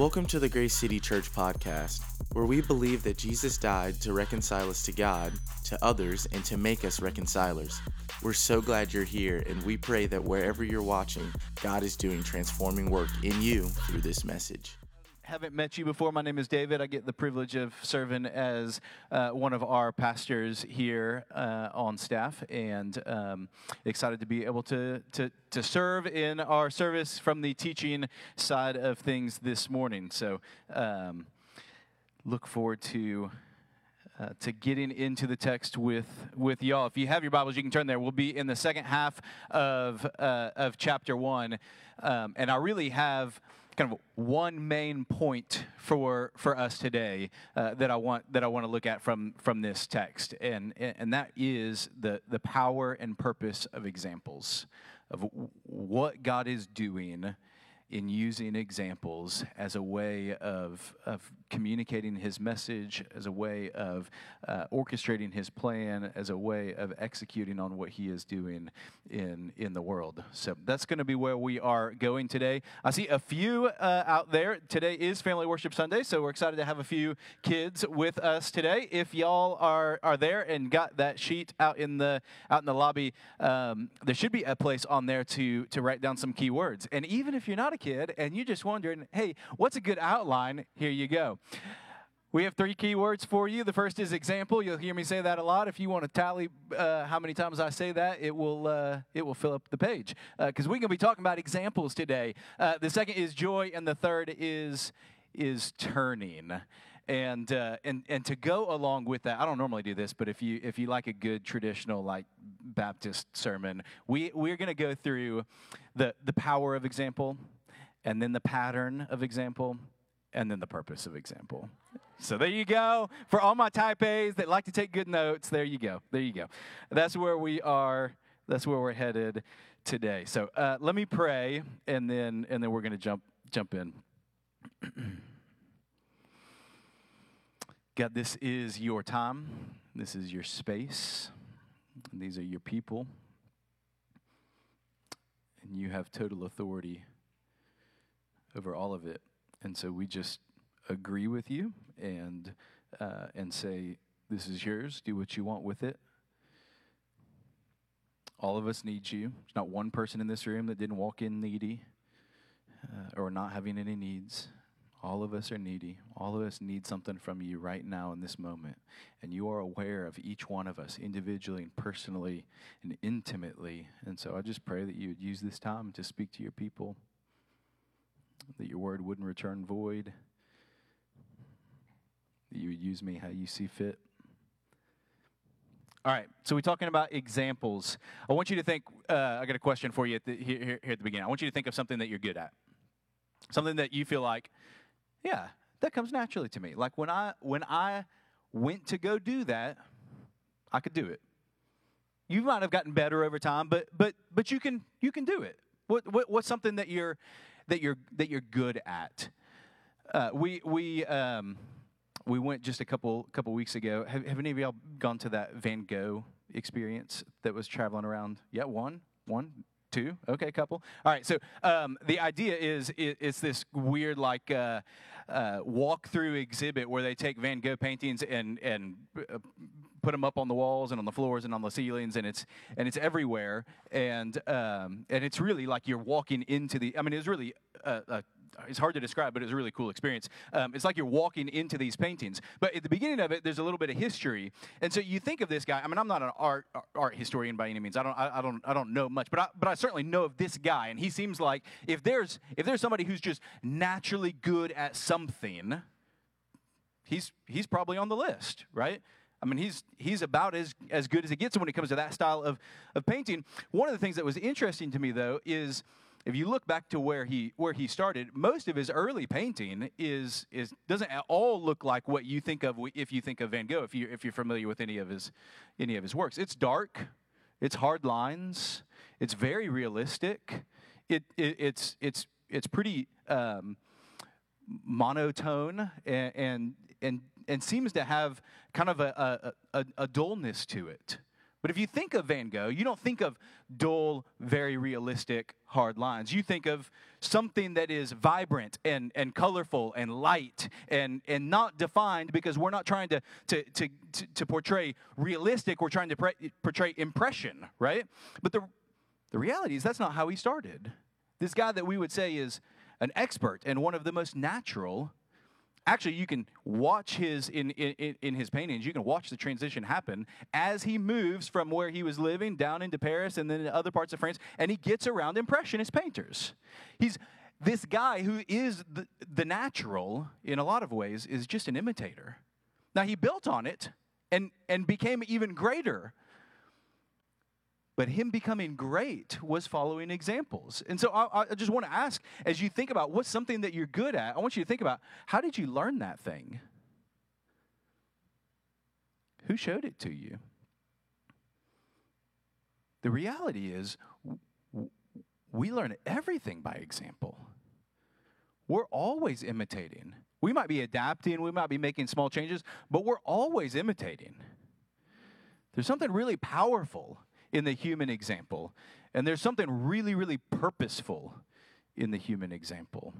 Welcome to the Grace City Church podcast, where we believe that Jesus died to reconcile us to God, to others, and to make us reconcilers. We're so glad you're here, and we pray that wherever you're watching, God is doing transforming work in you through this message haven't met you before, my name is David. I get the privilege of serving as uh, one of our pastors here uh, on staff, and um, excited to be able to, to to serve in our service from the teaching side of things this morning. So, um, look forward to. Uh, to getting into the text with with y'all. If you have your Bibles, you can turn there. We'll be in the second half of uh, of chapter one, um, and I really have kind of one main point for for us today uh, that I want that I want to look at from from this text, and and that is the the power and purpose of examples of what God is doing in using examples as a way of, of communicating his message, as a way of uh, orchestrating his plan, as a way of executing on what he is doing in, in the world. So that's going to be where we are going today. I see a few uh, out there. Today is Family Worship Sunday, so we're excited to have a few kids with us today. If y'all are, are there and got that sheet out in the, out in the lobby, um, there should be a place on there to, to write down some key words. And even if you're not a kid and you're just wondering, hey, what's a good outline? Here you go. We have three keywords for you. The first is example. You'll hear me say that a lot. If you want to tally uh, how many times I say that, it will uh, it will fill up the page because uh, we're going to be talking about examples today. Uh, the second is joy, and the third is is turning. And, uh, and and to go along with that, I don't normally do this, but if you if you like a good traditional like Baptist sermon, we we're going to go through the the power of example, and then the pattern of example, and then the purpose of example. So there you go. For all my type A's that like to take good notes, there you go. There you go. That's where we are. That's where we're headed today. So uh, let me pray, and then and then we're going to jump jump in. God, this is your time. This is your space. These are your people. And you have total authority over all of it. And so we just agree with you and uh, and say, "This is yours. Do what you want with it." All of us need you. There's not one person in this room that didn't walk in needy uh, or not having any needs. All of us are needy. All of us need something from you right now in this moment. And you are aware of each one of us individually and personally and intimately. And so I just pray that you would use this time to speak to your people that your word wouldn't return void, that you would use me how you see fit. All right, so we're talking about examples. I want you to think, uh, I got a question for you at the, here, here, at the beginning. I want you to think of something that you're good at, something that you feel like, yeah, that comes naturally to me. Like when I, when I went to go do that, I could do it. You might have gotten better over time, but, but, but you, can, you can do it. What, what, what's something that you're, that you're that you're good at. Uh, we we um, we went just a couple couple weeks ago. Have, have any of y'all gone to that Van Gogh experience that was traveling around? Yeah, one, one, two. Okay, couple. All right. So um, the idea is it, it's this weird like. Uh, uh, walk through exhibit where they take Van Gogh paintings and and uh, put them up on the walls and on the floors and on the ceilings, and it's and it's everywhere, and um, and it's really like you're walking into the. I mean, it's really a, a it's hard to describe, but it's a really cool experience. Um, it's like you're walking into these paintings. But at the beginning of it, there's a little bit of history, and so you think of this guy. I mean, I'm not an art art historian by any means. I don't I, I don't I don't know much, but I, but I certainly know of this guy, and he seems like if there's if there's somebody who's just naturally good at something, he's he's probably on the list, right? I mean, he's, he's about as, as good as it gets when it comes to that style of, of painting. One of the things that was interesting to me, though, is if you look back to where he, where he started, most of his early painting is, is, doesn't at all look like what you think of if you think of Van Gogh, if, you, if you're familiar with any of, his, any of his works. It's dark, it's hard lines, it's very realistic, it, it it's, it's, it's pretty um, monotone and, and, and and seems to have kind of a, a, a, dullness to it. But if you think of Van Gogh, you don't think of dull, very realistic, hard lines. You think of something that is vibrant and, and colorful and light and, and not defined because we're not trying to, to, to, to, to portray realistic, we're trying to pre- portray impression, right? But the, the reality is that's not how he started. This guy that we would say is an expert and one of the most natural actually you can watch his in, in, in his paintings you can watch the transition happen as he moves from where he was living down into paris and then other parts of france and he gets around impressionist painters. He's this guy who is the, the natural in a lot of ways is just an imitator. Now he built on it and and became even greater but him becoming great was following examples. And so I, I, just want to ask, as you think about what's something that you're good at, I want you to think about how did you learn that thing? Who showed it to you? The reality is, we learn everything by example. We're always imitating. We might be adapting, we might be making small changes, but we're always imitating. There's something really powerful in the human example. And there's something really, really purposeful in the human example.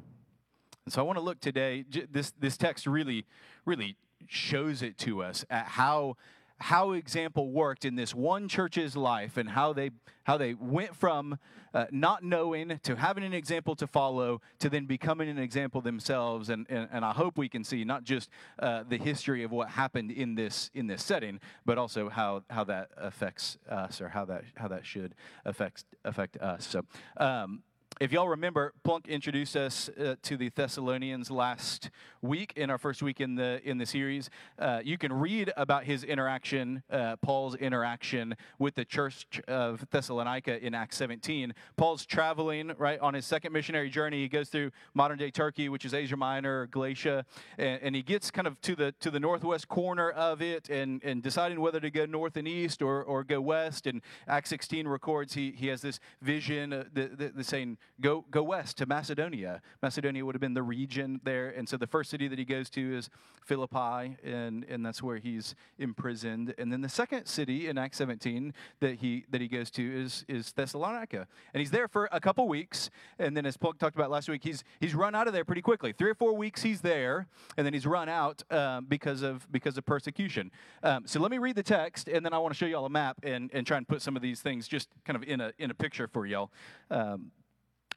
And so I want to look today, this, this text really, really shows it to us at how how example worked in this one church's life and how they how they went from uh, not knowing to having an example to follow to then becoming an example themselves. And and, and i hope we can see not just uh, the history of what happened in this in this setting but also how how that affects us or how that how that should affect affect us. So um, if y'all remember, Plunk introduced us uh, to the Thessalonians last week in our first week in the in the series. Uh, you can read about his interaction, uh, Paul's interaction with the church of Thessalonica in Acts 17. Paul's traveling right on his second missionary journey. He goes through modern day Turkey, which is Asia Minor, Galatia, and, and he gets kind of to the to the northwest corner of it, and and deciding whether to go north and east or or go west. And Acts 16 records he he has this vision, uh, the, the, the saying go, go west to Macedonia. Macedonia would have been the region there. And so the first city that he goes to is Philippi, and, and that's where he's imprisoned. And then the second city in Acts 17 that he, that he goes to is, is Thessalonica. And he's there for a couple weeks. And then, as Paul talked about last week, he's, he's run out of there pretty quickly. Three or four weeks he's there, and then he's run out um, because, of, because of persecution. Um, so let me read the text, and then I want to show you all a map and, and try and put some of these things just kind of in a, in a picture for y'all. Um,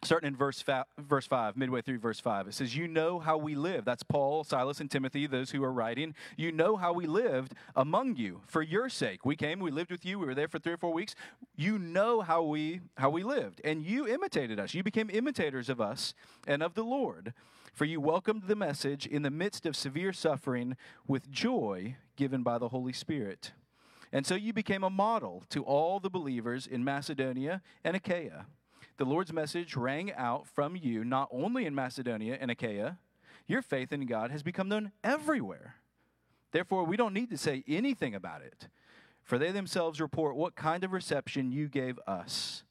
starting in verse, fa- verse 5, midway through verse 5. It says, You know how we live. That's Paul, Silas, and Timothy, those who are writing. You know how we lived among you for your sake. We came, we lived with you, we were there for three or four weeks. You know how we, how we lived, and you imitated us. You became imitators of us and of the Lord. For you welcomed the message in the midst of severe suffering with joy given by the Holy Spirit. And so you became a model to all the believers in Macedonia and Achaia the Lord's message rang out from you not only in Macedonia and Achaia, your faith in God has become known everywhere. Therefore, we don't need to say anything about it, for they themselves report what kind of reception you gave us.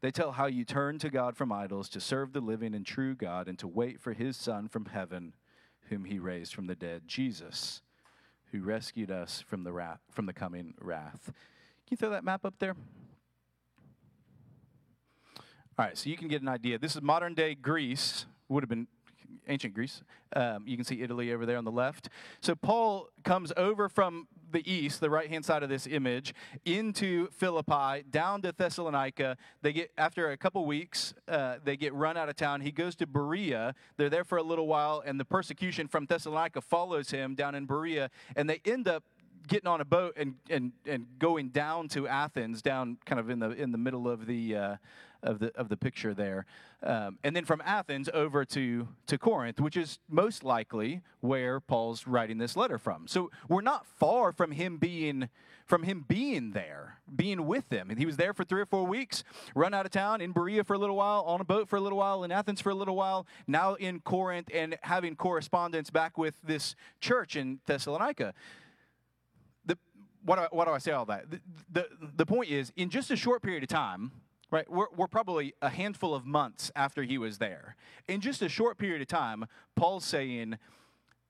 They tell how you turned to God from idols to serve the living and true God and to wait for his Son from heaven, whom he raised from the dead, Jesus, who rescued us from the, wrath, from the coming wrath. Can you throw that map up there? All right, so you can get an idea. This is modern day Greece, would have been ancient Greece. Um, you can see Italy over there on the left. So Paul comes over from the east, the right hand side of this image, into Philippi, down to Thessalonica. They get after a couple weeks, uh, they get run out of town. He goes to Berea. They're there for a little while, and the persecution from Thessalonica follows him down in Berea, and they end up getting on a boat and, and, and going down to Athens, down kind of in the in the middle of the uh, of the of the picture there, um, and then from Athens over to to Corinth, which is most likely where Paul's writing this letter from. So we're not far from him being from him being there, being with them. And he was there for three or four weeks, run out of town in Berea for a little while, on a boat for a little while, in Athens for a little while, now in Corinth, and having correspondence back with this church in Thessalonica the, what, do I, what do I say all that? The, the, the point is, in just a short period of time, right, we're, we're probably a handful of months after he was there. In just a short period of time, Paul's saying,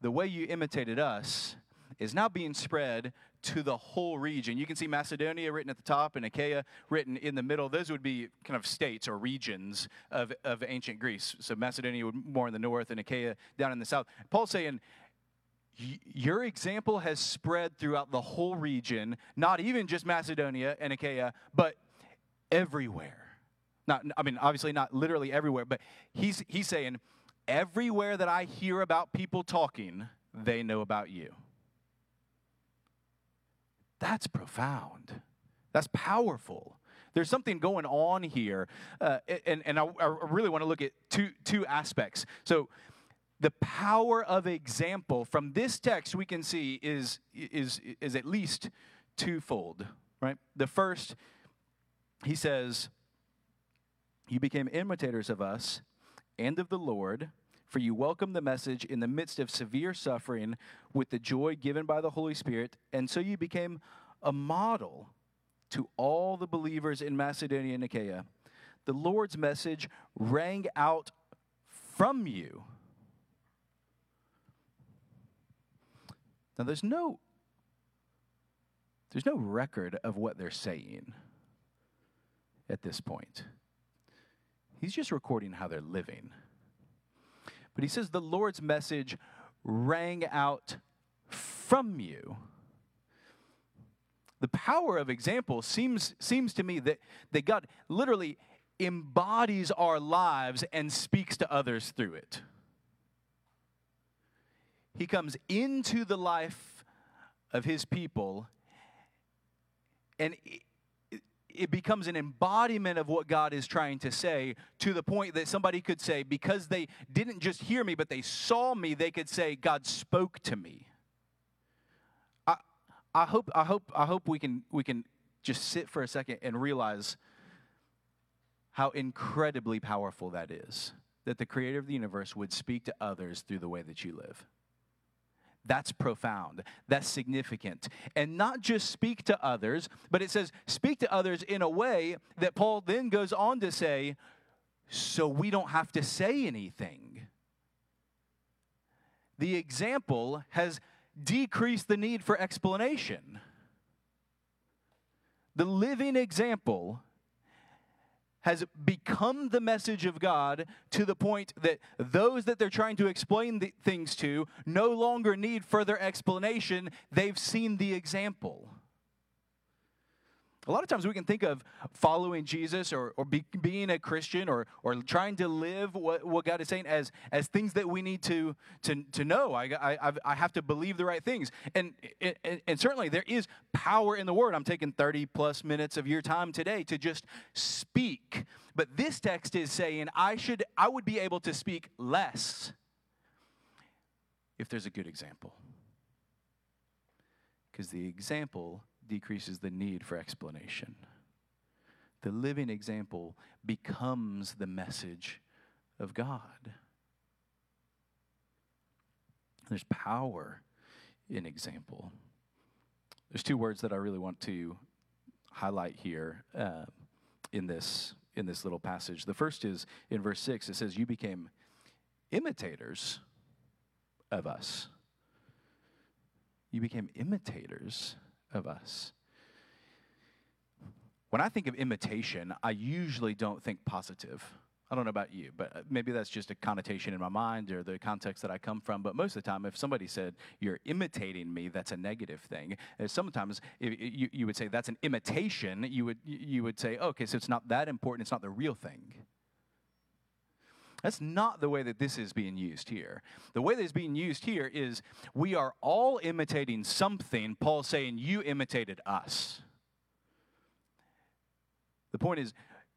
the way you imitated us is now being spread to the whole region. You can see Macedonia written at the top and Achaia written in the middle. Those would be kind of states or regions of, of ancient Greece. So Macedonia would more in the north and Achaia down in the south. Paul's saying, your example has spread throughout the whole region, not even just Macedonia and Achaia, but everywhere. Not, I mean, obviously not literally everywhere, but he's, he's saying, everywhere that I hear about people talking, they know about you. That's profound. That's powerful. There's something going on here. Uh, and and I, I really want to look at two, two aspects. So, the power of example from this text we can see is, is, is at least twofold, right? The first, he says, You became imitators of us and of the Lord for you welcomed the message in the midst of severe suffering with the joy given by the Holy Spirit, and so you became a model to all the believers in Macedonia and Achaia. The Lord's message rang out from you. Now there's no there's no record of what they're saying at this point. He's just recording how they're living. But he says the Lord's message rang out from you. The power of example seems, seems to me that, that God literally embodies our lives and speaks to others through it. He comes into the life of his people and it becomes an embodiment of what God is trying to say to the point that somebody could say, because they didn't just hear me, but they saw me, they could say, God spoke to me. I, I hope, I hope, I hope we can, we can just sit for a second and realize how incredibly powerful that is that the creator of the universe would speak to others through the way that you live. That's profound. That's significant. And not just speak to others, but it says speak to others in a way that Paul then goes on to say, so we don't have to say anything. The example has decreased the need for explanation. The living example has become the message of God to the point that those that they're trying to explain things to no longer need further explanation. They've seen the example. A lot of times we can think of following Jesus or, or be, being a Christian or, or trying to live what, what God is saying as, as things that we need to, to, to know. I, I, I have to believe the right things. And, and, and certainly there is power in the word. I'm taking 30 plus minutes of your time today to just speak. But this text is saying I, should, I would be able to speak less if there's a good example. Because the example decreases the need for explanation. The living example becomes the message of God. There's power in example. There's two words that I really want to highlight here uh, in this in this little passage. The first is in verse six. It says, "You became imitators of us." You became imitators of us. When I think of imitation, I usually don't think positive. I don't know about you, but uh, maybe that's just a connotation in my mind or the context that I come from. But most of the time, if somebody said, You're imitating me, that's a negative thing. And sometimes you, you would say, That's an imitation. You would, you would say, Okay, so it's not that important, it's not the real thing. That's not the way that this is being used here. The way that it's being used here is we are all imitating something. Paul's saying, You imitated us. The point is,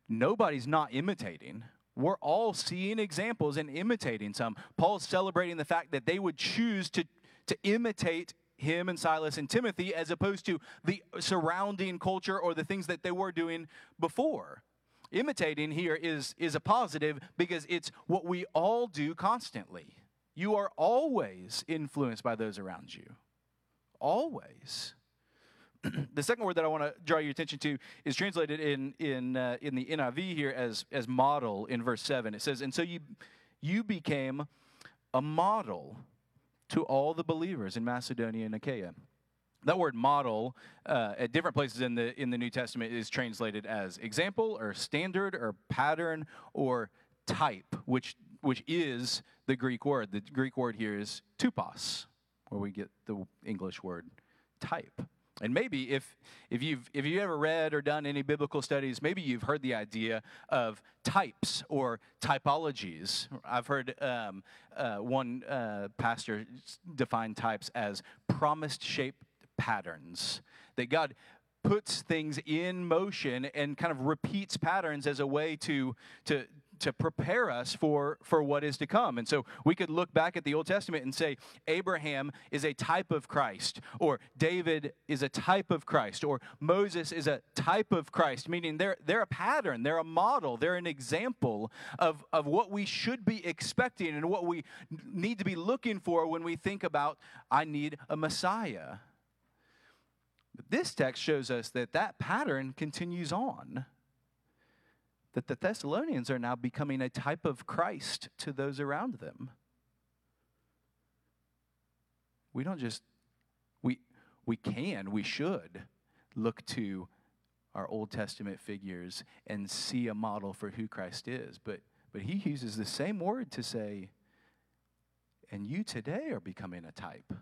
nobody's not imitating. We're all seeing examples and imitating some. Paul's celebrating the fact that they would choose to, to imitate him and Silas and Timothy as opposed to the surrounding culture or the things that they were doing before imitating here is, is a positive because it's what we all do constantly. You are always influenced by those around you. Always. the second word that I want to draw your attention to is translated in, in, uh, in the NIV here as, as model in verse 7. It says, And so you, you became a model to all the believers in Macedonia and Achaia. That word model uh, at different places in the in the New Testament is translated as example or standard or pattern or type, which which is the Greek word. The Greek word here is tupos, where we get the English word type. And maybe if, if, you've, if you've ever read or done any biblical studies, maybe you've heard the idea of types or typologies. I've heard um, uh, one uh, pastor define types as promised shape patterns. That God puts things in motion and kind of repeats patterns as a way to, to, to prepare us for, for what is to come. And so we could look back at the Old Testament and say Abraham is a type of Christ, or David is a type of Christ, or Moses is a type of Christ, meaning they're, they're a pattern, they're a model, they're an example of, of what we should be expecting and what we need to be looking for when we think about, I need a Messiah. But this text shows us that that pattern continues on that the Thessalonians are now becoming a type of Christ to those around them. We don't just, we, we can, we should look to our Old Testament figures and see a model for who Christ is. But, but he uses the same word to say, and you today are becoming a type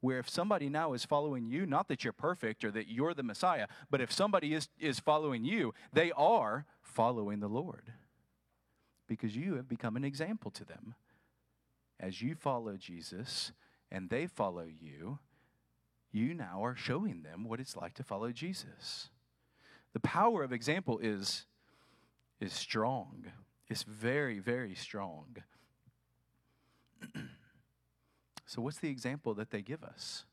where if somebody now is following you, not that you're perfect or that you're the Messiah, but if somebody is, is following you, they are following the Lord because you have become an example to them. As you follow Jesus and they follow you, you now are showing them what it's like to follow Jesus. The power of example is, is strong. It's very, very strong. So, what's the example that they give us?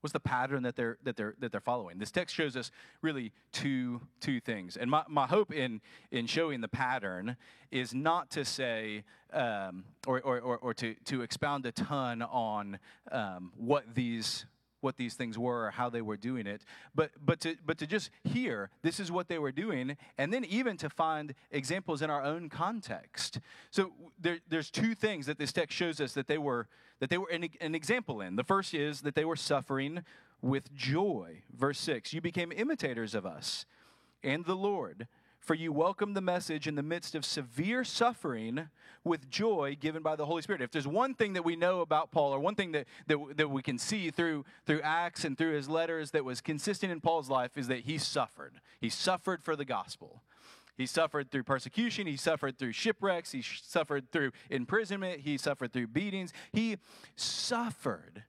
What's the pattern that they're that they're that they're following? This text shows us really two two things, and my, my hope in in showing the pattern is not to say um, or, or, or or to to expound a ton on um, what these what these things were or how they were doing it, but, but, to, but to just hear this is what they were doing, and then even to find examples in our own context. So there, there's two things that this text shows us that they were, that they were an, an example in. The first is that they were suffering with joy. Verse 6 You became imitators of us and the Lord for you welcome the message in the midst of severe suffering with joy given by the Holy Spirit. If there's one thing that we know about Paul, or one thing that, that, that we can see through, through Acts and through his letters that was consistent in Paul's life, is that he suffered. He suffered for the gospel. He suffered through persecution. He suffered through shipwrecks. He suffered through imprisonment. He suffered through beatings. He suffered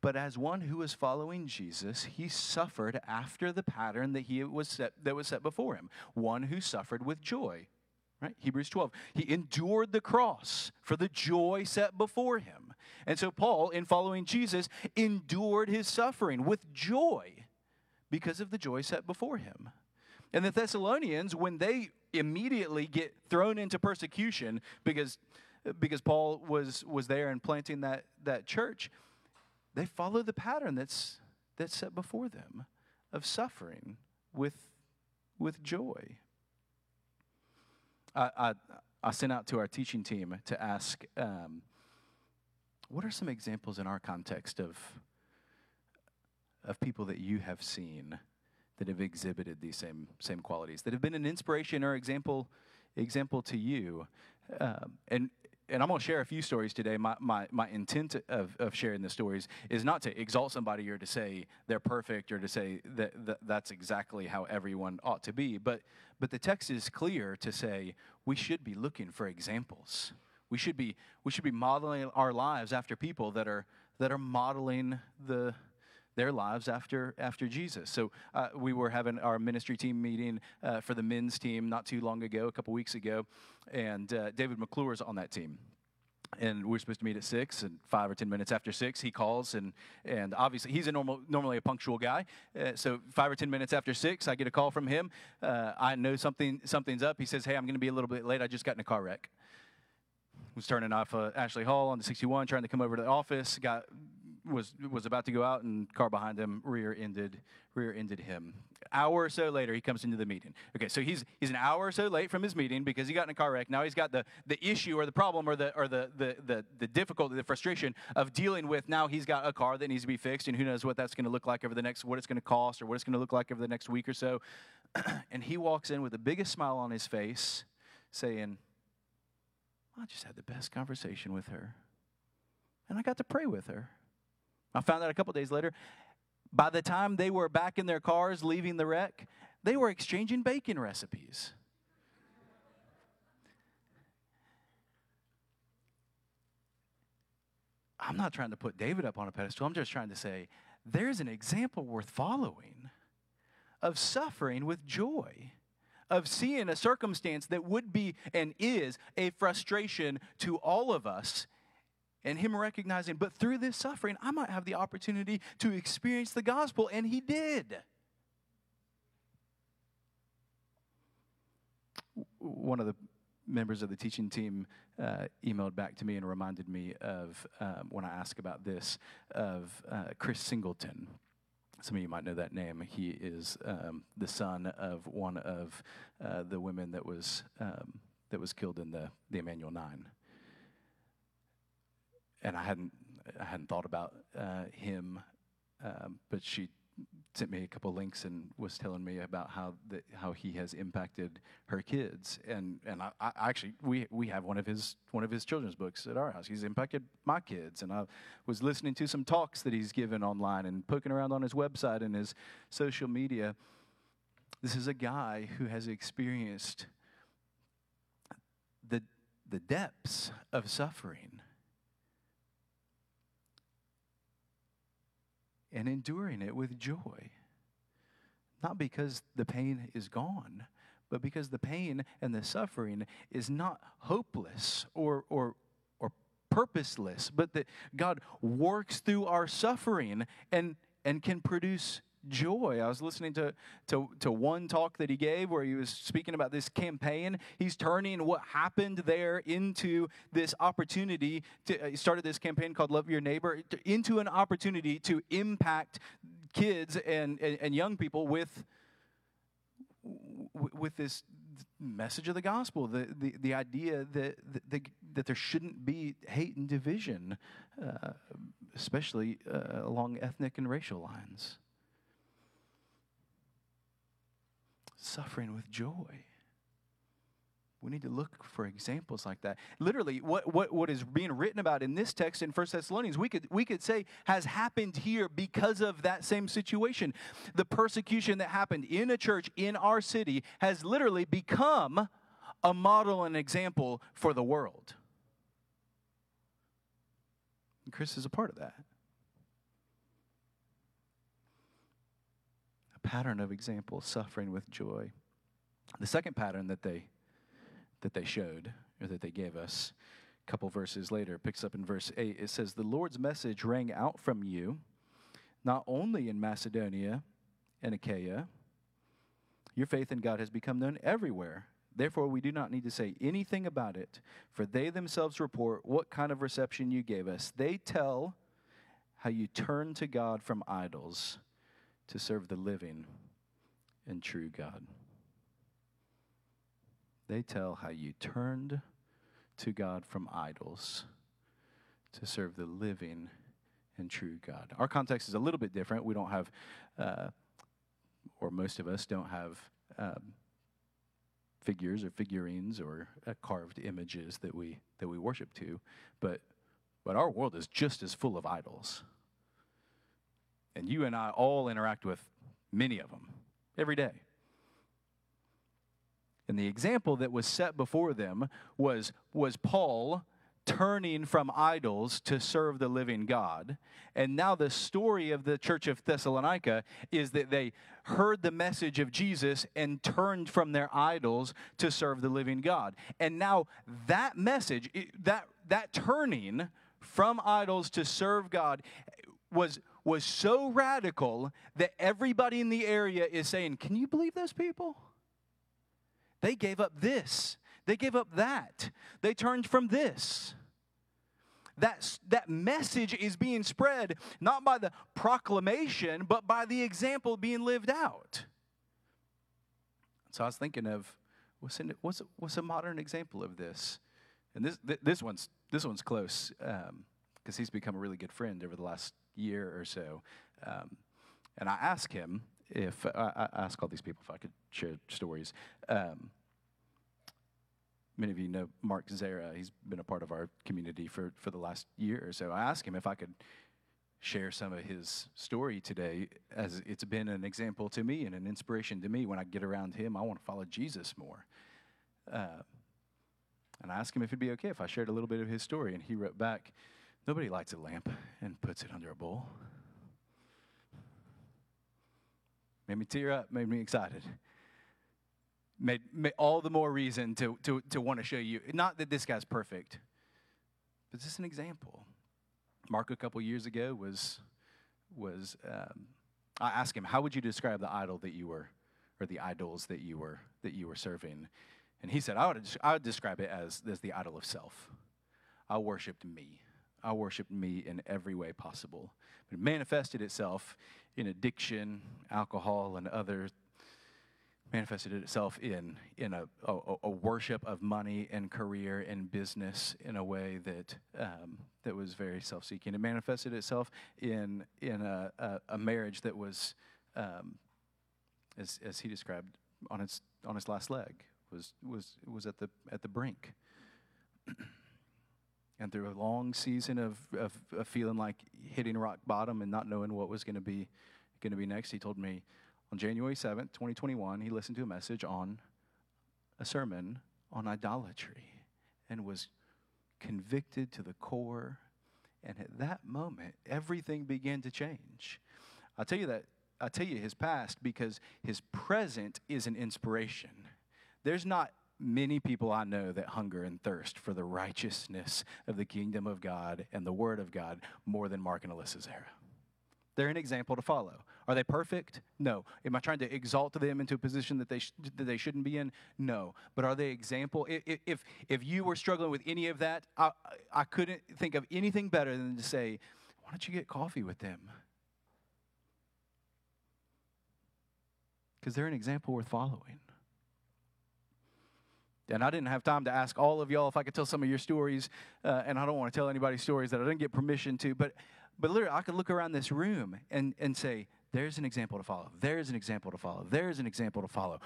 But as one who was following Jesus, he suffered after the pattern that he was set, that was set before him. One who suffered with joy. Right? Hebrews 12. He endured the cross for the joy set before him. And so Paul, in following Jesus, endured his suffering with joy because of the joy set before him. And the Thessalonians, when they immediately get thrown into persecution because, because Paul was, was there and planting that, that church, they follow the pattern that's, that's set before them of suffering with, with joy. I, I, I sent out to our teaching team to ask um, what are some examples in our context of, of people that you have seen that have exhibited these same, same qualities, that have been an inspiration or example, example to you? Um, and and I'm going to share a few stories today. My, my, my intent of, of sharing the stories is not to exalt somebody or to say they're perfect or to say that, that that's exactly how everyone ought to be. But, but the text is clear to say we should be looking for examples. We should be, we should be modeling our lives after people that are, that are modeling the, their lives after after Jesus. So uh, we were having our ministry team meeting uh, for the men's team not too long ago, a couple weeks ago, and uh, David McClure is on that team. And we are supposed to meet at six, and five or ten minutes after six, he calls, and and obviously he's a normal, normally a punctual guy. Uh, so five or ten minutes after six, I get a call from him. Uh, I know something something's up. He says, "Hey, I'm going to be a little bit late. I just got in a car wreck." was turning off uh, Ashley Hall on the 61, trying to come over to the office. Got was was about to go out, and car behind him rear-ended rear-ended him. hour or so later, he comes into the meeting. Okay, so he's he's an hour or so late from his meeting because he got in a car wreck. Now he's got the, the issue or the problem or the or the, the the the difficulty, the frustration of dealing with now he's got a car that needs to be fixed, and who knows what that's going to look like over the next what it's going to cost or what it's going to look like over the next week or so. and he walks in with the biggest smile on his face, saying, I just had the best conversation with her. And I got to pray with her. I found out a couple days later by the time they were back in their cars leaving the wreck, they were exchanging bacon recipes. I'm not trying to put David up on a pedestal. I'm just trying to say there's an example worth following of suffering with joy, of seeing a circumstance that would be and is a frustration to all of us and him recognizing, but through this suffering, I might have the opportunity to experience the gospel, and he did. One of the members of the teaching team uh, emailed back to me and reminded me of um, when I asked about this of uh, Chris Singleton. Some of you might know that name. He is um, the son of one of uh, the women that was um, that was killed in the the Emanuel Nine and I hadn't I hadn't thought about uh, him, um, but she sent me a couple links and was telling me about how the, how he has impacted her kids. And and I, I, actually we we have one of his one of his children's books at our house. He's impacted my kids. And I was listening to some talks that he's given online and poking around on his website and his social media. This is a guy who has experienced the the depths of suffering and enduring it with joy. Not because the pain is gone, but because the pain and the suffering is not hopeless or, or, or purposeless, but that God works through our suffering and, and can produce joy. I was listening to, to, to one talk that he gave where he was speaking about this campaign. He's turning what happened there into this opportunity. To, uh, he started this campaign called Love Your Neighbor into an opportunity to impact kids and, and, and young people with, with this message of the gospel, the, the, the idea that, that, that there shouldn't be hate and division, uh, especially uh, along ethnic and racial lines. Suffering with joy. We need to look for examples like that. Literally, what, what, what is being written about in this text in 1 Thessalonians, we could, we could say has happened here because of that same situation. The persecution that happened in a church in our city has literally become a model and example for the world. And Chris is a part of that. Pattern of example, suffering with joy. The second pattern that they that they showed or that they gave us a couple verses later picks up in verse 8 it says the lord's message rang out from you not only in macedonia and achaia. Your faith in god has become known everywhere. Therefore we do not need to say anything about it for they themselves report what kind of reception you gave us. They tell how you turned to god from idols to serve the living and true God. They tell how you turned to God from idols to serve the living and true God. Our context is a little bit different. We don't have, uh, or most of us don't have, um, figures or figurines or uh, carved images that we that we worship to, but but our world is just as full of idols. And you and I all interact with many of them every day. And the example that was set before them was, was Paul turning from idols to serve the living God. And now the story of the church of Thessalonica is that they heard the message of Jesus and turned from their idols to serve the living God. And now that message, that, that turning from idols to serve God was was so radical that everybody in the area is saying, Can you believe those people? They gave up this, they gave up that, they turned from this. That, that message is being spread not by the proclamation, but by the example being lived out. So I was thinking of what's, in, what's, what's a modern example of this? And this, th- this, one's, this one's close because um, he's become a really good friend over the last year or so. Um, and I asked him if, I, I asked all these people if I could share stories. Um, many of you know Mark Zara. He's been a part of our community for, for the last year or so. I asked him if I could share some of his story today, as it's been an example to me and an inspiration to me. When I get around him, I want to follow Jesus more. Uh, and I asked him if it'd be okay if I shared a little bit of his story, and he wrote back, Nobody lights a lamp and puts it under a bowl. Made me tear up, made me excited. Made, made all the more reason to, to, to want to show you. Not that this guy's perfect, but just an example. Mark a couple years ago was was um, I asked him, "How would you describe the idol that you were, or the idols that you were that you were serving?" And he said, "I would I would describe it as as the idol of self. I worshipped me. I worshipped me in every way possible. But it manifested itself in addiction, alcohol, and other manifested itself in, in a, a, a, worship of money and career and business in a way that, um, that was very self seeking. It manifested itself in, in a, a, a marriage that was, um, as, as he described, on its, on its last leg, was, was, was at, the, at the brink. and through a long season of, of, of feeling like hitting rock bottom and not knowing what was going to be going to be next, he told me, on January 7th, 2021, he listened to a message on a sermon on idolatry and was convicted to the core. And at that moment, everything began to change. I'll tell you that, I'll tell you his past because his present is an inspiration. There's not many people I know that hunger and thirst for the righteousness of the kingdom of God and the word of God more than Mark and Alyssa Zara. They're an example to follow. Are they perfect? No. Am I trying to exalt them into a position that they, sh- that they shouldn't be in? No. But are they example? If, if, if you were struggling with any of that, I, I couldn't think of anything better than to say, why don't you get coffee with them? Because they're an example worth following. And I didn't have time to ask all of y'all if I could tell some of your stories, uh, and I don't want to tell anybody stories that I didn't get permission to, but, but literally, I could look around this room and, and say, there's an example to follow. There's an example to follow. There's an example to follow.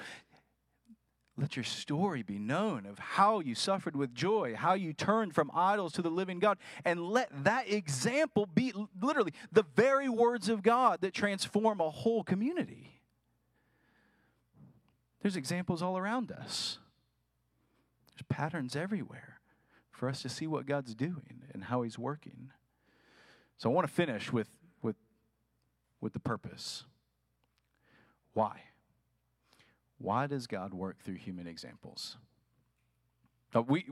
Let your story be known of how you suffered with joy, how you turned from idols to the living God, and let that example be literally the very words of God that transform a whole community. There's examples all around us, there's patterns everywhere for us to see what God's doing and how He's working. So I want to finish with with with the purpose. Why? Why does God work through human examples? Now we,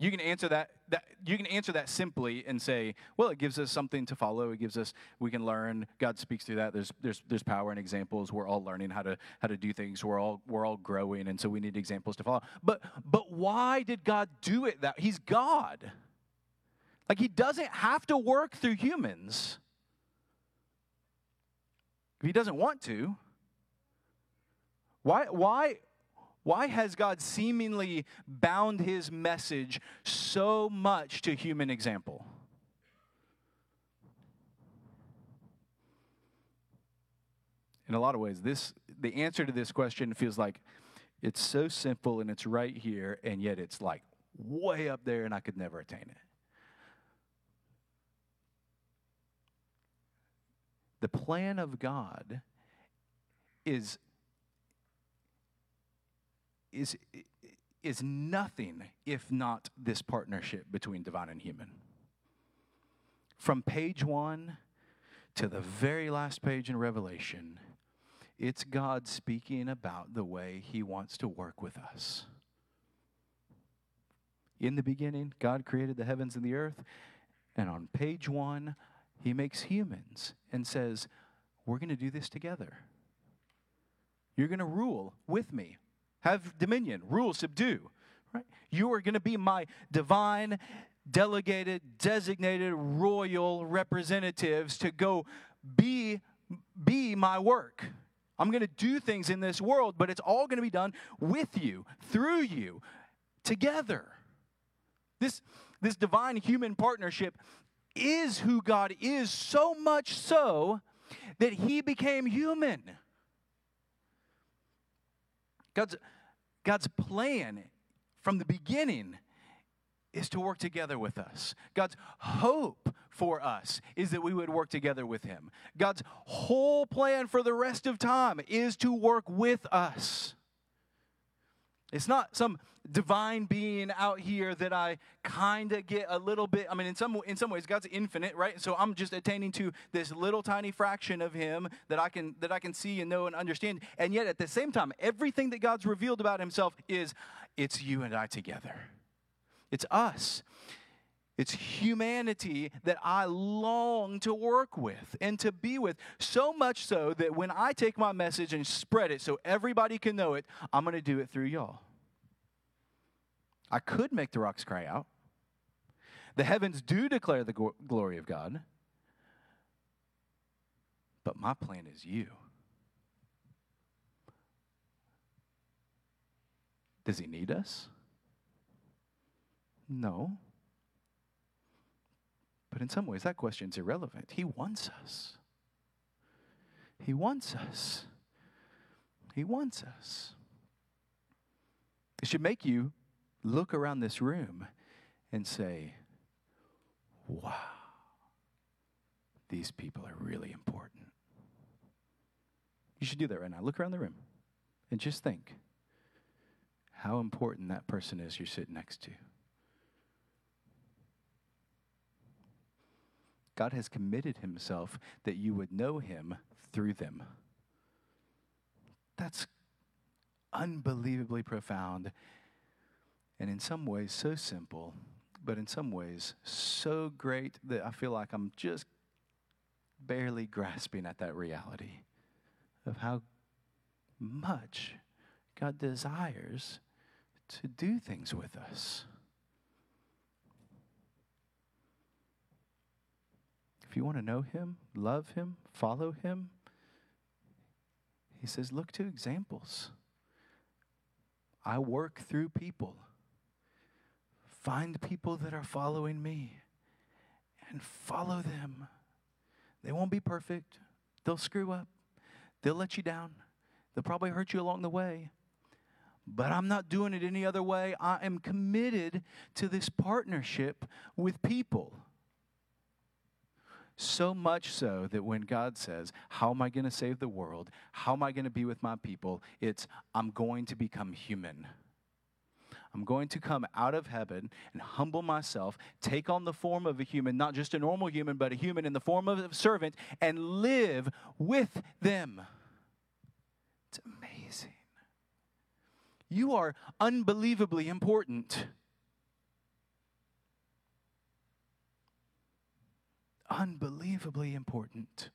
you can answer that, that you can answer that simply and say, well, it gives us something to follow. It gives us we can learn. God speaks through that. There's there's there's power in examples. We're all learning how to how to do things. We're all we're all growing, and so we need examples to follow. But but why did God do it that He's God? Like He doesn't have to work through humans. If he doesn't want to, why, why, why has God seemingly bound his message so much to human example? In a lot of ways, this the answer to this question feels like it's so simple and it's right here, and yet it's like way up there, and I could never attain it. The plan of God is, is, is nothing if not this partnership between divine and human. From page one to the very last page in Revelation, it's God speaking about the way He wants to work with us. In the beginning, God created the heavens and the earth. And on page one, he makes humans and says, We're going to do this together. You're going to rule with me, have dominion, rule, subdue. Right? You are going to be my divine, delegated, designated, royal representatives to go be, be my work. I'm going to do things in this world, but it's all going to be done with you, through you, together. This, this divine human partnership is who God is, so much so that he became human. God's, God's plan from the beginning is to work together with us. God's hope for us is that we would work together with Him. God's whole plan for the rest of time is to work with us. It's not some divine being out here that I kind of get a little bit. I mean, in some in some ways, God's infinite, right? So I'm just attaining to this little tiny fraction of Him that I can that I can see and know and understand. And yet, at the same time, everything that God's revealed about Himself is it's you and I together. It's us. It's humanity that I long to work with and to be with. So much so that when I take my message and spread it so everybody can know it, I'm going to do it through y'all. I could make the rocks cry out. The heavens do declare the glory of God. But my plan is you. Does he need us? No. But in some ways, that question's irrelevant. He wants us. He wants us. He wants us. It should make you look around this room and say, wow, these people are really important. You should do that right now. Look around the room and just think how important that person is you're sitting next to. God has committed himself that you would know him through them. That's unbelievably profound and in some ways so simple, but in some ways so great that I feel like I'm just barely grasping at that reality of how much God desires to do things with us. If you want to know Him, love Him, follow Him, He says, look to examples. I work through people. Find people that are following me and follow them. They won't be perfect, they'll screw up, they'll let you down, they'll probably hurt you along the way. But I'm not doing it any other way. I am committed to this partnership with people. So much so that when God says, How am I going to save the world? How am I going to be with my people? It's, I'm going to become human. I'm going to come out of heaven and humble myself, take on the form of a human, not just a normal human, but a human in the form of a servant, and live with them. It's amazing. You are unbelievably important. Unbelievably important.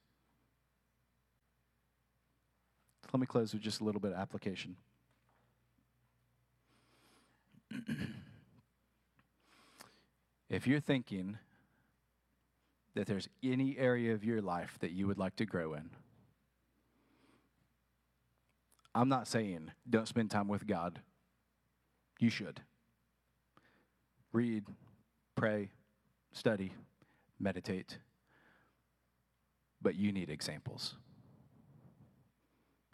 Let me close with just a little bit of application. if you're thinking that there's any area of your life that you would like to grow in, I'm not saying don't spend time with God. You should. Read, pray, study, meditate. But you need examples.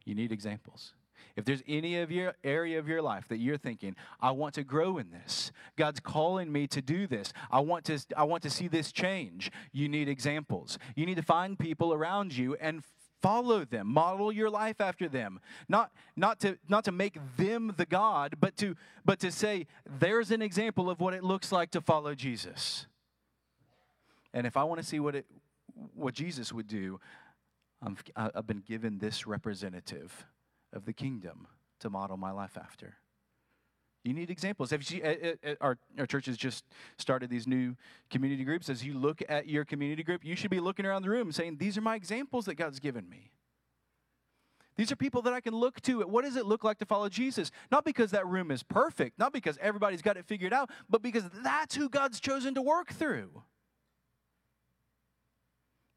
You need examples. If there's any of your area of your life that you're thinking, I want to grow in this. God's calling me to do this. I want to I want to see this change. You need examples. You need to find people around you and follow them. Model your life after them. Not not to not to make them the god, but to but to say there's an example of what it looks like to follow Jesus. And if I want to see what it, what Jesus would do, i have been given this representative of the kingdom to model my life after. You need examples. Have you seen, uh, uh, our, our church has just started these new community groups. As you look at your community group, you should be looking around the room saying, These are my examples that God's given me. These are people that I can look to. What does it look like to follow Jesus? Not because that room is perfect, not because everybody's got it figured out, but because that's who God's chosen to work through.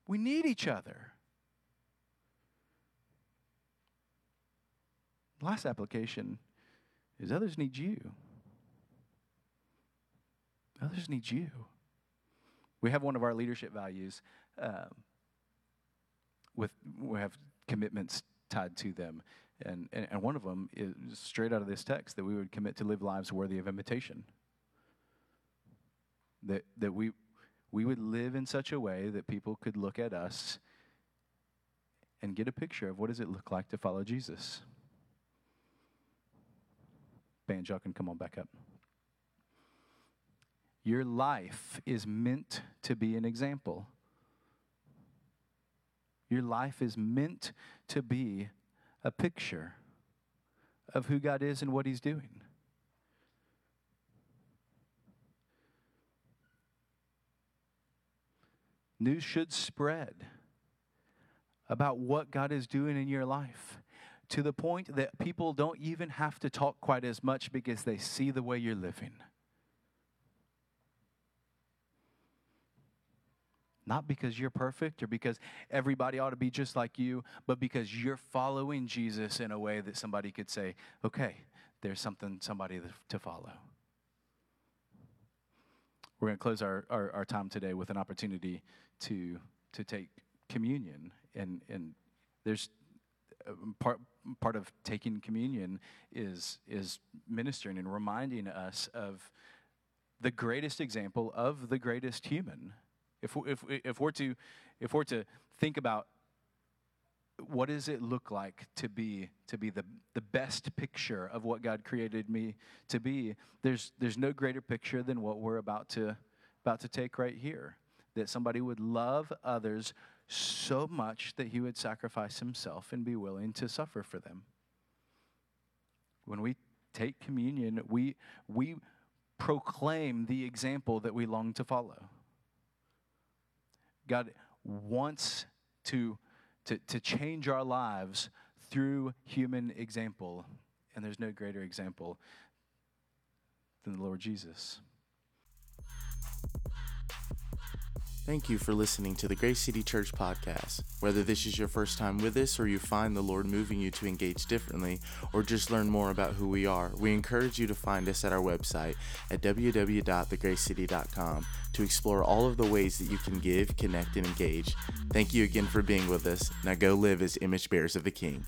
We need each other. Last application is others need you. Others need you. We have one of our leadership values. Um, with we have commitments tied to them, and, and and one of them is straight out of this text that we would commit to live lives worthy of imitation. That that we we would live in such a way that people could look at us and get a picture of what does it look like to follow Jesus. Band, y'all can come on back up. Your life is meant to be an example. Your life is meant to be a picture of who God is and what He's doing. News should spread about what God is doing in your life to the point that people don't even have to talk quite as much because they see the way you're living. Not because you're perfect or because everybody ought to be just like you, but because you're following Jesus in a way that somebody could say, okay, there's something, somebody to follow. We're going to close our, our, our, time today with an opportunity to, to take communion. And, and there's uh, part, part of taking communion is, is ministering and reminding us of the greatest example of the greatest human if, if, if, we're to, if we're to think about what does it look like to be to be the, the best picture of what God created me to be there's there's no greater picture than what we're about to about to take right here that somebody would love others so much that he would sacrifice himself and be willing to suffer for them when we take communion we we proclaim the example that we long to follow God wants to, to, to change our lives through human example. And there's no greater example than the Lord Jesus. Thank you for listening to the Grace City Church podcast. Whether this is your first time with us or you find the Lord moving you to engage differently or just learn more about who we are, we encourage you to find us at our website at www.thegracecity.com to explore all of the ways that you can give, connect, and engage. Thank you again for being with us. Now go live as image bearers of the King.